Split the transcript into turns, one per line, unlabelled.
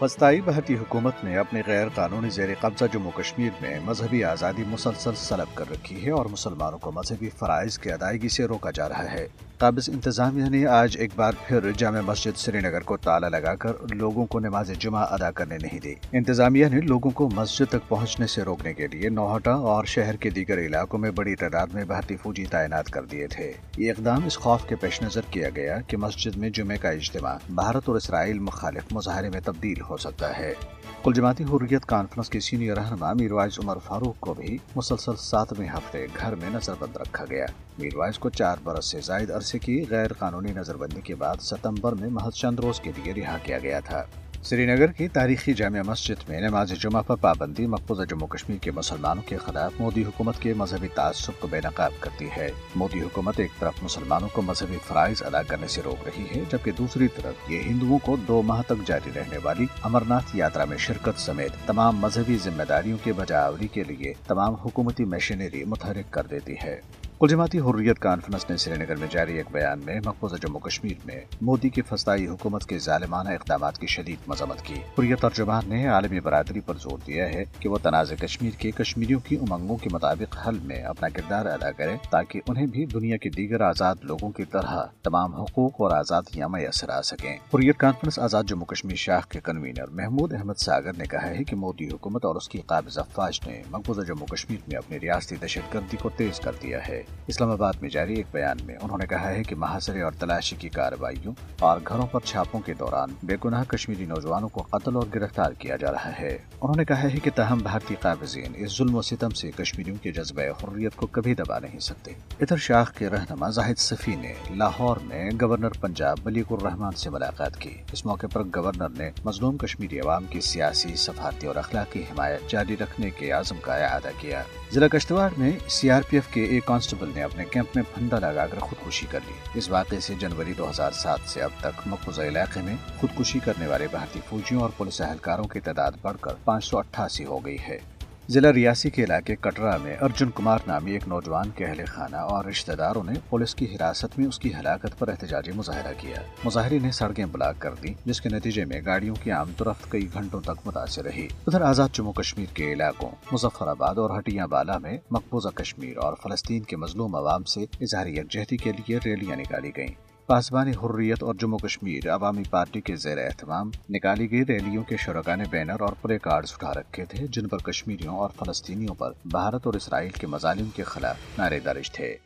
وسطائی بھارتی حکومت نے اپنے غیر قانونی زیر قبضہ جموں کشمیر میں مذہبی آزادی مسلسل سلب کر رکھی ہے اور مسلمانوں کو مذہبی فرائض کی ادائیگی سے روکا جا رہا ہے۔ قابض انتظامیہ یعنی نے آج ایک بار پھر جامع مسجد سری نگر کو تالا لگا کر لوگوں کو نماز جمعہ ادا کرنے نہیں دی۔ انتظامیہ نے لوگوں کو مسجد تک پہنچنے سے روکنے کے لیے نوہٹا اور شہر کے دیگر علاقوں میں بڑی تعداد میں بھارتی فوجی تعینات کر دیے تھے۔ یہ اقدام اس خوف کے پیش نظر کیا گیا کہ مسجد میں جمعہ کا اجتماع بھارت اور اسرائیل مخالف مظاہرے میں تبدیل ہو سکتا ہے۔ کل جماعتی حریت کانفرنس کے سینئر رہنما میروائز عمر فاروق کو بھی مسلسل ساتویں ہفتے گھر میں نظر بند رکھا گیا۔ میروائز کو چار برس سے زائد عرصے کی غیر قانونی نظر بندی کے بعد ستمبر میں محض چند روز کے لیے رہا کیا گیا تھا۔ سری نگر کی تاریخی جامع مسجد میں نماز جمعہ پر پابندی مقبوضہ جموں کشمیر کے مسلمانوں کے خلاف مودی حکومت کے مذہبی تعصب کو بے نقاب کرتی ہے۔ مودی حکومت ایک طرف مسلمانوں کو مذہبی فرائض ادا کرنے سے روک رہی ہے، جبکہ دوسری طرف یہ ہندوؤں کو دو ماہ تک جاری رہنے والی امرناتھ یاترا میں شرکت سمیت تمام مذہبی ذمہ داریوں کے بجاوری کے لیے تمام حکومتی مشینری متحرک کر دیتی ہے۔ جماعتی حریت کانفرنس نے سری نگر میں جاری ایک بیان میں مقبوضہ جموں کشمیر میں مودی کی فسطائی حکومت کے ظالمانہ اقدامات کی شدید مذمت کی۔ حریت ترجمان نے عالمی برادری پر زور دیا ہے کہ وہ تنازع کشمیر کے کشمیریوں کی امنگوں کے مطابق حل میں اپنا کردار ادا کرے تاکہ انہیں بھی دنیا کے دیگر آزاد لوگوں کی طرح تمام حقوق اور آزادیاں میسر آ سکیں۔ حریت کانفرنس آزاد جموں کشمیر شاخ کے کنوینر محمود احمد ساگر نے کہا ہے کہ مودی حکومت اور اس کی قابض افواج نے مقبوضہ جموں کشمیر میں اپنی ریاستی دہشت گردی کو تیز کر دیا ہے۔ اسلام آباد میں جاری ایک بیان میں انہوں نے کہا ہے کہ محاصرے اور تلاشی کی کارروائیوں اور گھروں پر چھاپوں کے دوران بے گناہ کشمیری نوجوانوں کو قتل اور گرفتار کیا جا رہا ہے۔ انہوں نے کہا ہے کہ تاہم بھارتی قابضین اس ظلم و ستم سے کشمیریوں کے جذبہ حریت کو کبھی دبا نہیں سکتے۔ ادھر شاخ کے رہنما زاہد صفی نے لاہور میں گورنر پنجاب ملیک الرحمان سے ملاقات کی۔ اس موقع پر گورنر نے مظلوم کشمیری عوام کی سیاسی سفارتی اور اخلاقی حمایت جاری رکھنے کے عزم کا اعادہ کیا۔ ضلع کشتواڑ میں سی آر پی ایف کے ایک کانسٹیبل نے اپنے کیمپ میں پھندا لگا کر خودکشی کر لی۔ اس واقعے سے جنوری دو ہزار سات سے اب تک مقبوضہ علاقے میں خودکشی کرنے والے بھارتی فوجیوں اور پولیس اہلکاروں کی تعداد بڑھ کر پانچ سو اٹھاسی ہو گئی ہے۔ ضلع ریاسی کے علاقے کٹرا میں ارجن کمار نامی ایک نوجوان کے اہل خانہ اور رشتہ داروں نے پولیس کی حراست میں اس کی ہلاکت پر احتجاجی مظاہرہ کیا۔ مظاہرے نے سڑکیں بلاک کر دی جس کے نتیجے میں گاڑیوں کی آمد و رفت کئی گھنٹوں تک متاثر رہی۔ ادھر آزاد جموں کشمیر کے علاقوں مظفر آباد اور ہٹیاں بالا میں مقبوضہ کشمیر اور فلسطین کے مظلوم عوام سے اظہار یکجہتی کے لیے ریلیاں نکالی گئیں۔ پاسبان حریت اور جموں کشمیر عوامی پارٹی کے زیر اہتمام نکالی گئی ریلیوں کے شرکا نے بینر اور پلے کارڈز اٹھا رکھے تھے، جن پر کشمیریوں اور فلسطینیوں پر بھارت اور اسرائیل کے مظالم کے خلاف نعرے درج تھے۔